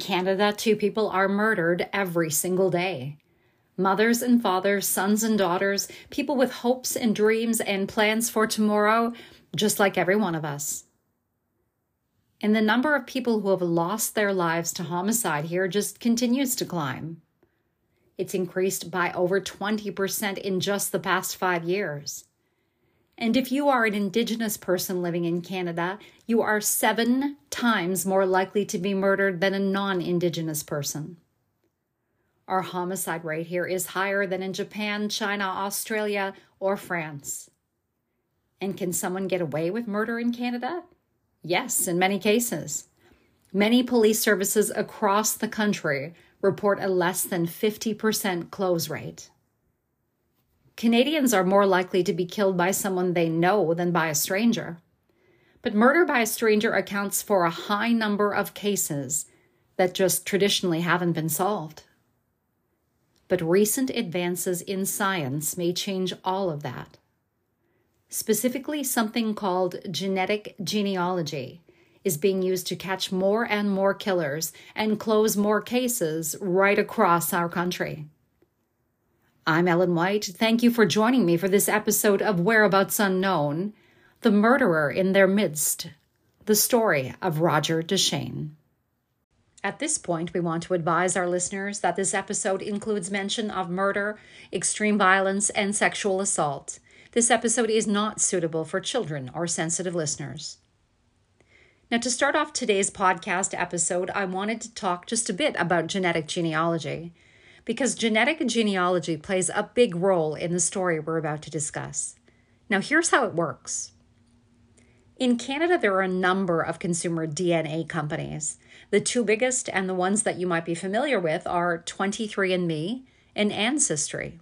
Canada, two people are murdered every single day. Mothers and fathers, sons and daughters, people with hopes and dreams and plans for tomorrow, just like every one of us. And the number of people who have lost their lives to homicide here just continues to climb. It's increased by over 20% in just the past five years. And if you are an Indigenous person living in Canada, you are seven times more likely to be murdered than a non Indigenous person. Our homicide rate here is higher than in Japan, China, Australia, or France. And can someone get away with murder in Canada? Yes, in many cases. Many police services across the country report a less than 50% close rate. Canadians are more likely to be killed by someone they know than by a stranger. But murder by a stranger accounts for a high number of cases that just traditionally haven't been solved. But recent advances in science may change all of that specifically something called genetic genealogy, is being used to catch more and more killers and close more cases right across our country. I'm Ellen White. Thank you for joining me for this episode of Whereabouts Unknown The Murderer in Their Midst, the story of Roger Deschene. At this point, we want to advise our listeners that this episode includes mention of murder, extreme violence, and sexual assault. This episode is not suitable for children or sensitive listeners. Now, to start off today's podcast episode, I wanted to talk just a bit about genetic genealogy, because genetic genealogy plays a big role in the story we're about to discuss. Now, here's how it works. In Canada, there are a number of consumer DNA companies. The two biggest and the ones that you might be familiar with are 23andMe and Ancestry.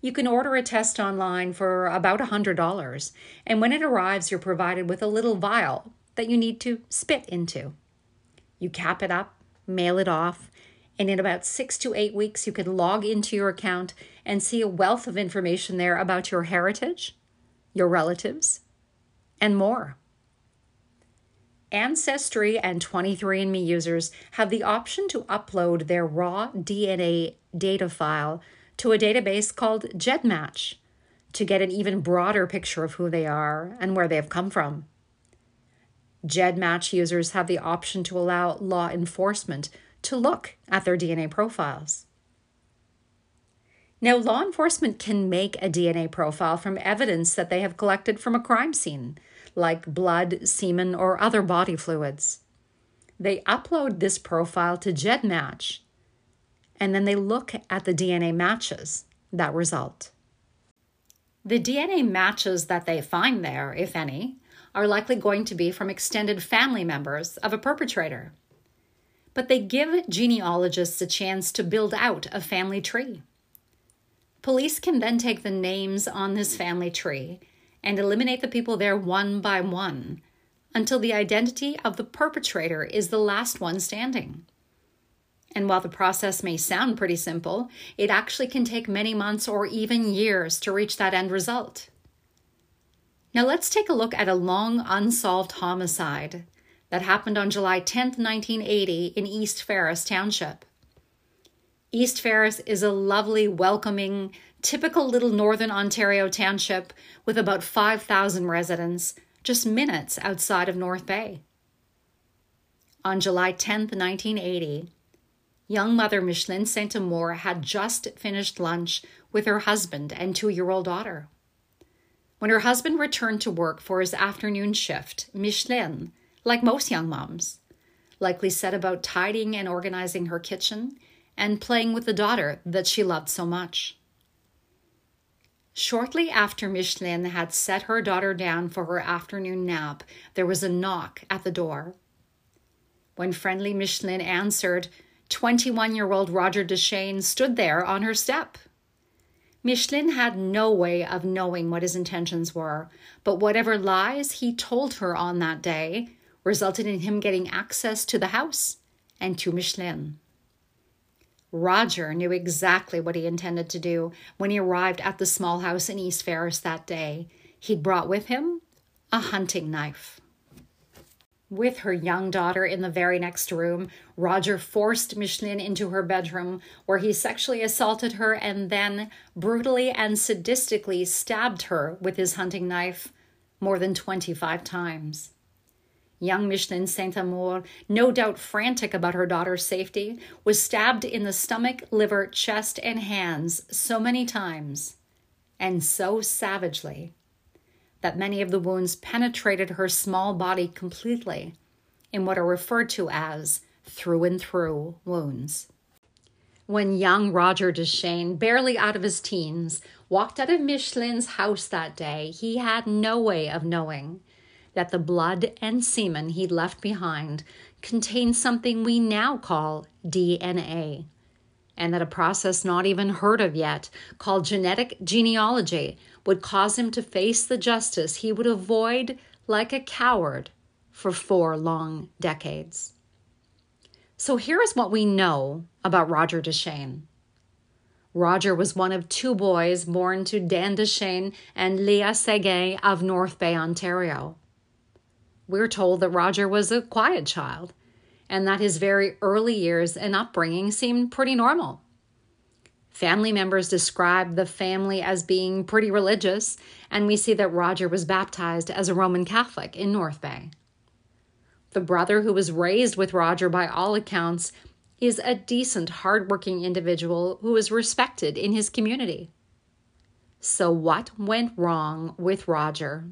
You can order a test online for about $100, and when it arrives, you're provided with a little vial that you need to spit into. You cap it up, mail it off, and in about six to eight weeks, you can log into your account and see a wealth of information there about your heritage, your relatives, and more. Ancestry and 23andMe users have the option to upload their raw DNA data file to a database called GEDmatch to get an even broader picture of who they are and where they have come from. GEDmatch users have the option to allow law enforcement to look at their DNA profiles. Now, law enforcement can make a DNA profile from evidence that they have collected from a crime scene, like blood, semen, or other body fluids. They upload this profile to GEDmatch and then they look at the DNA matches that result. The DNA matches that they find there, if any, are likely going to be from extended family members of a perpetrator. But they give genealogists a chance to build out a family tree. Police can then take the names on this family tree and eliminate the people there one by one until the identity of the perpetrator is the last one standing. And while the process may sound pretty simple, it actually can take many months or even years to reach that end result. Now let's take a look at a long unsolved homicide that happened on July 10, 1980, in East Ferris Township. East Ferris is a lovely, welcoming, typical little northern Ontario township with about 5,000 residents, just minutes outside of North Bay. On July 10, 1980, Young mother Micheline Saint Amour had just finished lunch with her husband and two year old daughter. When her husband returned to work for his afternoon shift, Micheline, like most young moms, likely set about tidying and organizing her kitchen and playing with the daughter that she loved so much. Shortly after Micheline had set her daughter down for her afternoon nap, there was a knock at the door. When friendly Micheline answered, 21 year old Roger Deschene stood there on her step. Micheline had no way of knowing what his intentions were, but whatever lies he told her on that day resulted in him getting access to the house and to Micheline. Roger knew exactly what he intended to do when he arrived at the small house in East Ferris that day. He'd brought with him a hunting knife. With her young daughter in the very next room, Roger forced Micheline into her bedroom, where he sexually assaulted her and then brutally and sadistically stabbed her with his hunting knife more than 25 times. Young Micheline Saint Amour, no doubt frantic about her daughter's safety, was stabbed in the stomach, liver, chest, and hands so many times, and so savagely, that many of the wounds penetrated her small body completely in what are referred to as through and through wounds. When young Roger Duchesne, barely out of his teens, walked out of Micheline's house that day, he had no way of knowing that the blood and semen he left behind contained something we now call DNA, and that a process not even heard of yet, called genetic genealogy, would cause him to face the justice he would avoid like a coward for four long decades. So here is what we know about Roger Duchesne. Roger was one of two boys born to Dan Duchesne and Leah Seguin of North Bay, Ontario. We're told that Roger was a quiet child and that his very early years and upbringing seemed pretty normal. Family members describe the family as being pretty religious, and we see that Roger was baptized as a Roman Catholic in North Bay. The brother who was raised with Roger, by all accounts, is a decent, hardworking individual who is respected in his community. So, what went wrong with Roger?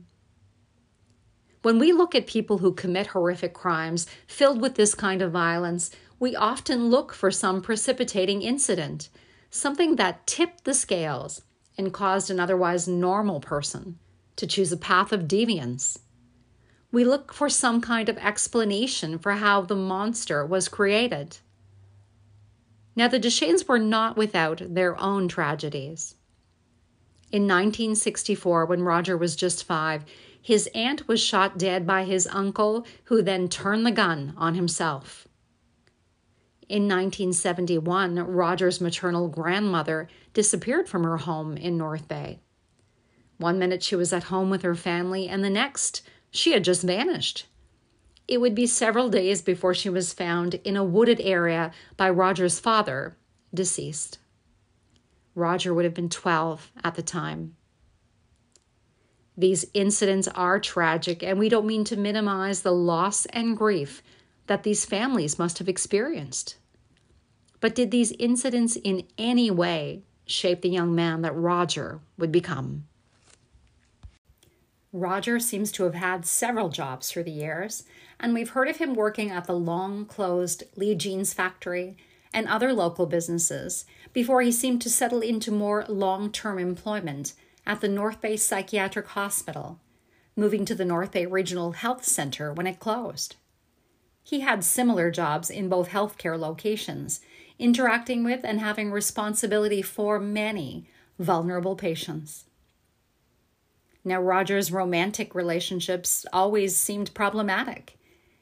When we look at people who commit horrific crimes filled with this kind of violence, we often look for some precipitating incident something that tipped the scales and caused an otherwise normal person to choose a path of deviance. We look for some kind of explanation for how the monster was created. Now, the Duchesnes were not without their own tragedies. In 1964, when Roger was just five, his aunt was shot dead by his uncle, who then turned the gun on himself. In 1971, Roger's maternal grandmother disappeared from her home in North Bay. One minute she was at home with her family, and the next she had just vanished. It would be several days before she was found in a wooded area by Roger's father, deceased. Roger would have been 12 at the time. These incidents are tragic, and we don't mean to minimize the loss and grief that these families must have experienced. But did these incidents in any way shape the young man that Roger would become? Roger seems to have had several jobs through the years, and we've heard of him working at the long closed Lee Jeans factory and other local businesses before he seemed to settle into more long term employment at the North Bay Psychiatric Hospital, moving to the North Bay Regional Health Center when it closed. He had similar jobs in both healthcare locations, interacting with and having responsibility for many vulnerable patients. Now, Roger's romantic relationships always seemed problematic.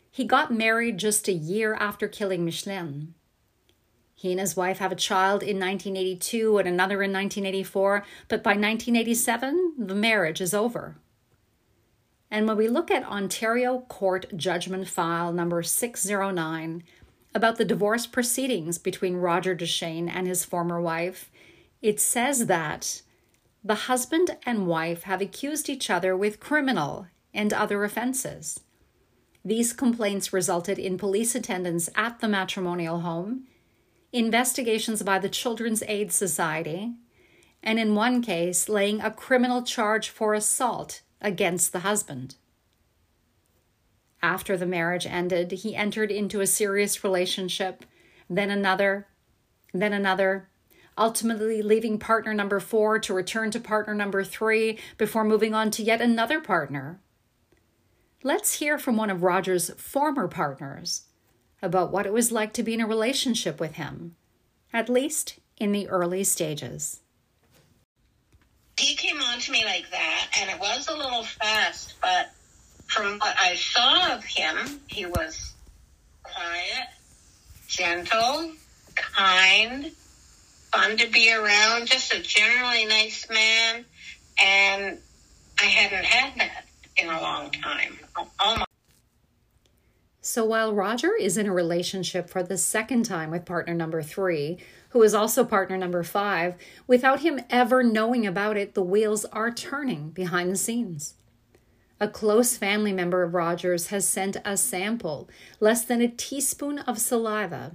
He got married just a year after killing Micheline. He and his wife have a child in 1982 and another in 1984, but by 1987, the marriage is over. And when we look at Ontario Court Judgment File number 609 about the divorce proceedings between Roger Duchesne and his former wife, it says that the husband and wife have accused each other with criminal and other offenses. These complaints resulted in police attendance at the matrimonial home, investigations by the Children's Aid Society, and in one case, laying a criminal charge for assault against the husband. After the marriage ended, he entered into a serious relationship, then another, then another, ultimately leaving partner number four to return to partner number three before moving on to yet another partner. Let's hear from one of Roger's former partners about what it was like to be in a relationship with him, at least in the early stages he came on to me like that, and it was a little fast, but from what I saw of him, he was quiet, gentle, kind, fun to be around, just a generally nice man, and I hadn't had that in a long time. Almost. So while Roger is in a relationship for the second time with partner number three, who is also partner number five, without him ever knowing about it, the wheels are turning behind the scenes. A close family member of Roger's has sent a sample, less than a teaspoon of saliva,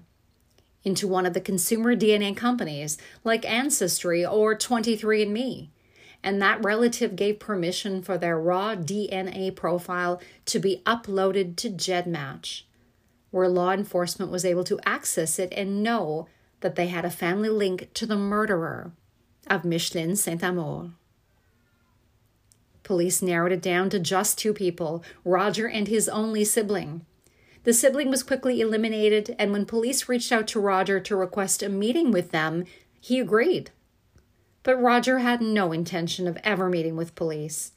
into one of the consumer DNA companies like Ancestry or 23andMe. And that relative gave permission for their raw DNA profile to be uploaded to GEDmatch, where law enforcement was able to access it and know that they had a family link to the murderer of Micheline Saint Amour. Police narrowed it down to just two people Roger and his only sibling. The sibling was quickly eliminated, and when police reached out to Roger to request a meeting with them, he agreed. But Roger had no intention of ever meeting with police,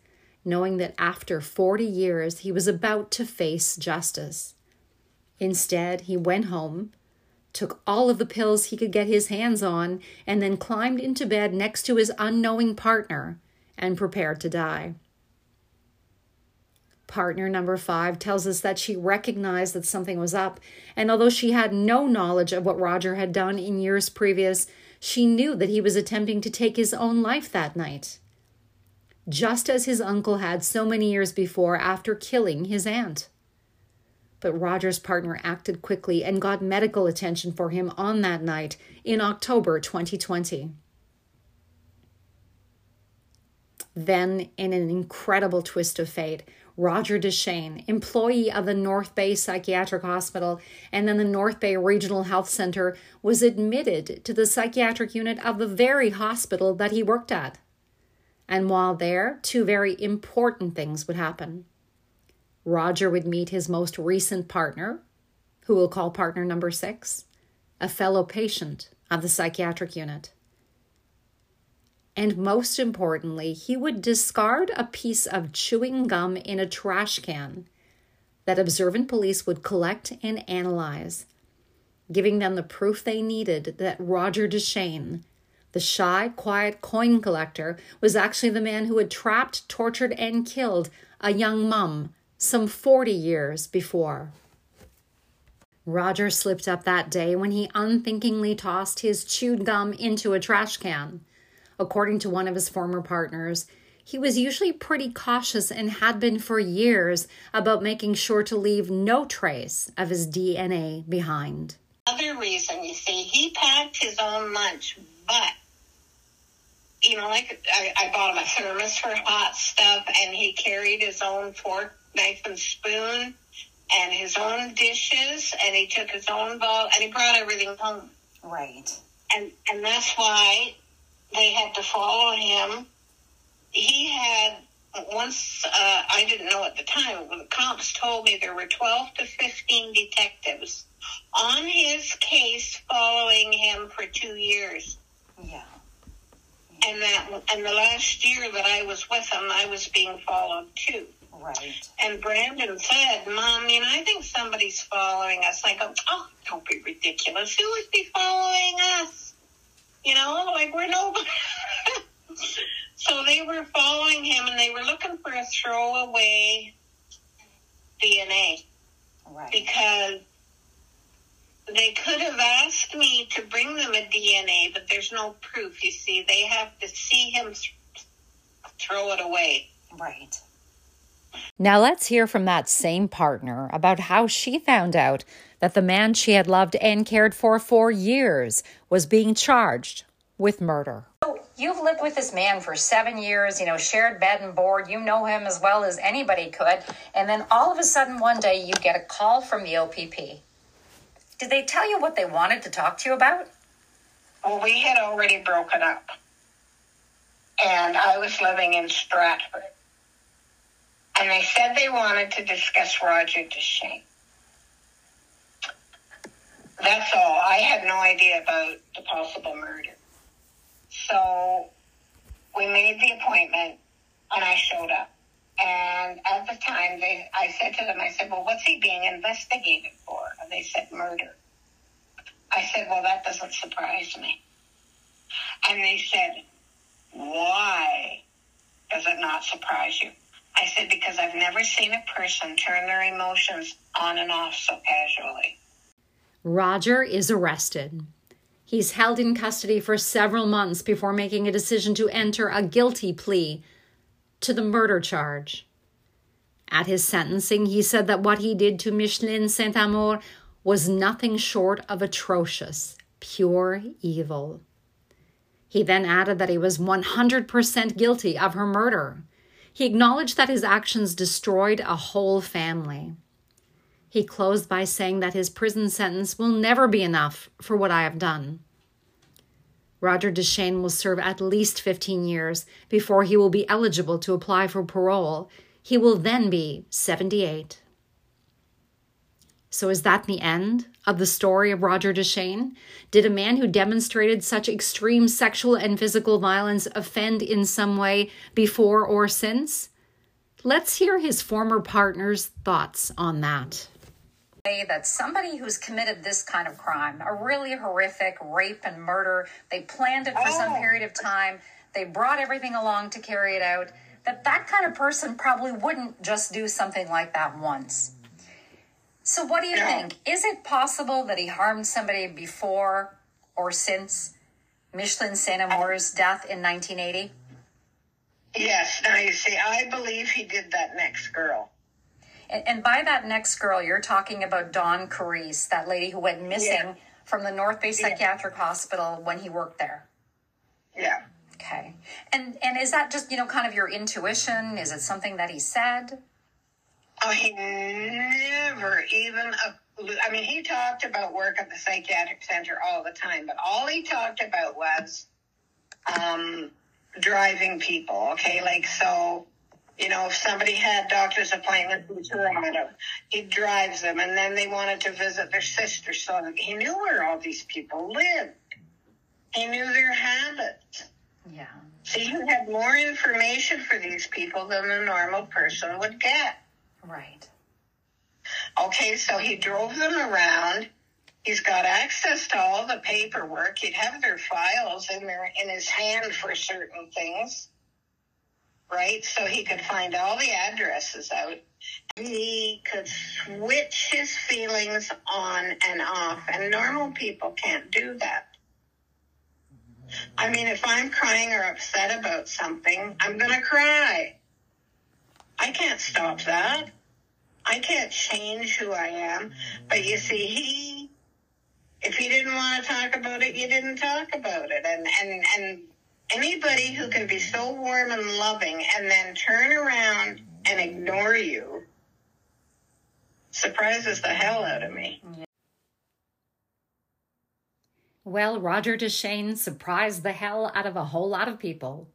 knowing that after 40 years he was about to face justice. Instead, he went home, took all of the pills he could get his hands on, and then climbed into bed next to his unknowing partner and prepared to die. Partner number five tells us that she recognized that something was up, and although she had no knowledge of what Roger had done in years previous, she knew that he was attempting to take his own life that night. Just as his uncle had so many years before after killing his aunt. But Roger's partner acted quickly and got medical attention for him on that night in October 2020. Then, in an incredible twist of fate, Roger Deschene, employee of the North Bay Psychiatric Hospital and then the North Bay Regional Health Center, was admitted to the psychiatric unit of the very hospital that he worked at. And while there, two very important things would happen. Roger would meet his most recent partner, who we'll call partner number six, a fellow patient of the psychiatric unit. And most importantly, he would discard a piece of chewing gum in a trash can that observant police would collect and analyze, giving them the proof they needed that Roger Deschene, the shy, quiet coin collector, was actually the man who had trapped, tortured, and killed a young mum some 40 years before. Roger slipped up that day when he unthinkingly tossed his chewed gum into a trash can. According to one of his former partners, he was usually pretty cautious and had been for years about making sure to leave no trace of his DNA behind. Other reason, you see, he packed his own lunch, but you know, like I, I bought him a thermos for hot stuff, and he carried his own fork, knife, and spoon, and his own dishes, and he took his own bowl, and he brought everything home. Right. And and that's why they had to follow him. He had once uh, I didn't know at the time. The cops told me there were twelve to fifteen detectives on his case, following him for two years. Yeah. And that, and the last year that I was with him, I was being followed too. Right. And Brandon said, "Mom, you know, I think somebody's following us." I go, "Oh, don't be ridiculous. Who would be following us?" You know, like we're nobody. so they were following him and they were looking for a throwaway DNA. Right. Because they could have asked me to bring them a DNA, but there's no proof, you see. They have to see him th- throw it away. Right. Now let's hear from that same partner about how she found out that the man she had loved and cared for for years was being charged with murder. So you've lived with this man for seven years, you know, shared bed and board. You know him as well as anybody could. And then all of a sudden, one day, you get a call from the OPP. Did they tell you what they wanted to talk to you about? Well, we had already broken up. And I was living in Stratford. And they said they wanted to discuss Roger Deschene. That's all. I had no idea about the possible murder. So we made the appointment and I showed up. And at the time, they, I said to them, I said, well, what's he being investigated for? And they said, murder. I said, well, that doesn't surprise me. And they said, why does it not surprise you? I said, because I've never seen a person turn their emotions on and off so casually. Roger is arrested. He's held in custody for several months before making a decision to enter a guilty plea to the murder charge. At his sentencing, he said that what he did to Micheline Saint Amour was nothing short of atrocious, pure evil. He then added that he was 100% guilty of her murder. He acknowledged that his actions destroyed a whole family. He closed by saying that his prison sentence will never be enough for what I have done. Roger Deschênes will serve at least 15 years before he will be eligible to apply for parole. He will then be 78. So, is that the end of the story of Roger Deschênes? Did a man who demonstrated such extreme sexual and physical violence offend in some way before or since? Let's hear his former partner's thoughts on that that somebody who's committed this kind of crime, a really horrific rape and murder, they planned it for oh. some period of time, they brought everything along to carry it out, that that kind of person probably wouldn't just do something like that once. So what do you yeah. think? Is it possible that he harmed somebody before or since Micheline Saint Amour's death in 1980? Yes. Now you see, I believe he did that next girl. And, and by that next girl, you're talking about Dawn Carice, that lady who went missing yeah. from the North Bay Psychiatric yeah. Hospital when he worked there. Yeah. Okay. And and is that just you know kind of your intuition? Is it something that he said? Oh, he never even. I mean, he talked about work at the psychiatric center all the time, but all he talked about was um, driving people. Okay, like so you know, if somebody had doctor's appointment in Toronto, he drives them, and then they wanted to visit their sister, so he knew where all these people lived. He knew their habits. Yeah. See, he had more information for these people than a normal person would get. Right. Okay, so he drove them around. He's got access to all the paperwork. He'd have their files in there in his hand for certain things right? So he could find all the addresses out. He could switch his feelings on and off, and normal people can't do that. I mean, if I'm crying or upset about something, I'm going to cry. I can't stop that. I can't change who I am. But you see, he, if he didn't want to talk about it, you didn't talk about it. And, and, and anybody who can be so warm and loving and then turn around and ignore you surprises the hell out of me. Well, Roger Deschênes surprised the hell out of a whole lot of people.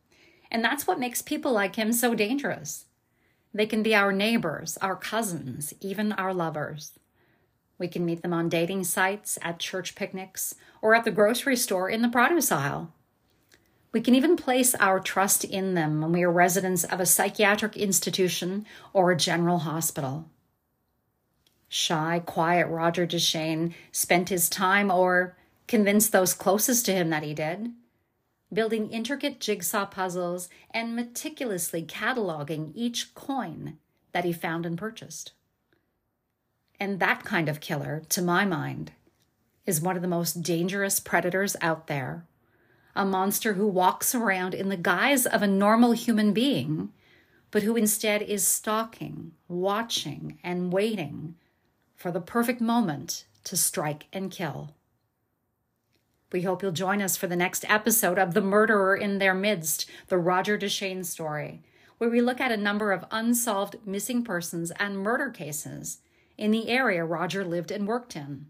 And that's what makes people like him so dangerous. They can be our neighbors, our cousins, even our lovers. We can meet them on dating sites, at church picnics, or at the grocery store in the produce aisle. We can even place our trust in them when we are residents of a psychiatric institution or a general hospital. Shy, quiet Roger Deschênes spent his time, or convinced those closest to him that he did, building intricate jigsaw puzzles and meticulously cataloging each coin that he found and purchased. And that kind of killer, to my mind, is one of the most dangerous predators out there a monster who walks around in the guise of a normal human being, but who instead is stalking, watching, and waiting for the perfect moment to strike and kill. We hope you'll join us for the next episode of The Murderer in Their Midst, the Roger Deschênes story, where we look at a number of unsolved missing persons and murder cases in the area Roger lived and worked in.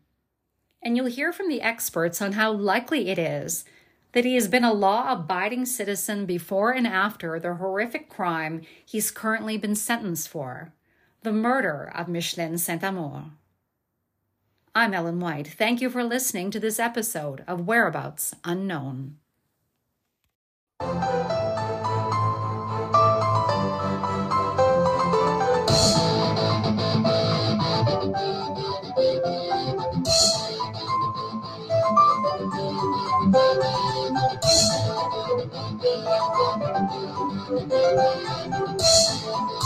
And you'll hear from the experts on how likely it is that he has been a law abiding citizen before and after the horrific crime he's currently been sentenced for the murder of Micheline Saint Amour. I'm Ellen White. Thank you for listening to this episode of Whereabouts Unknown. なるほどね。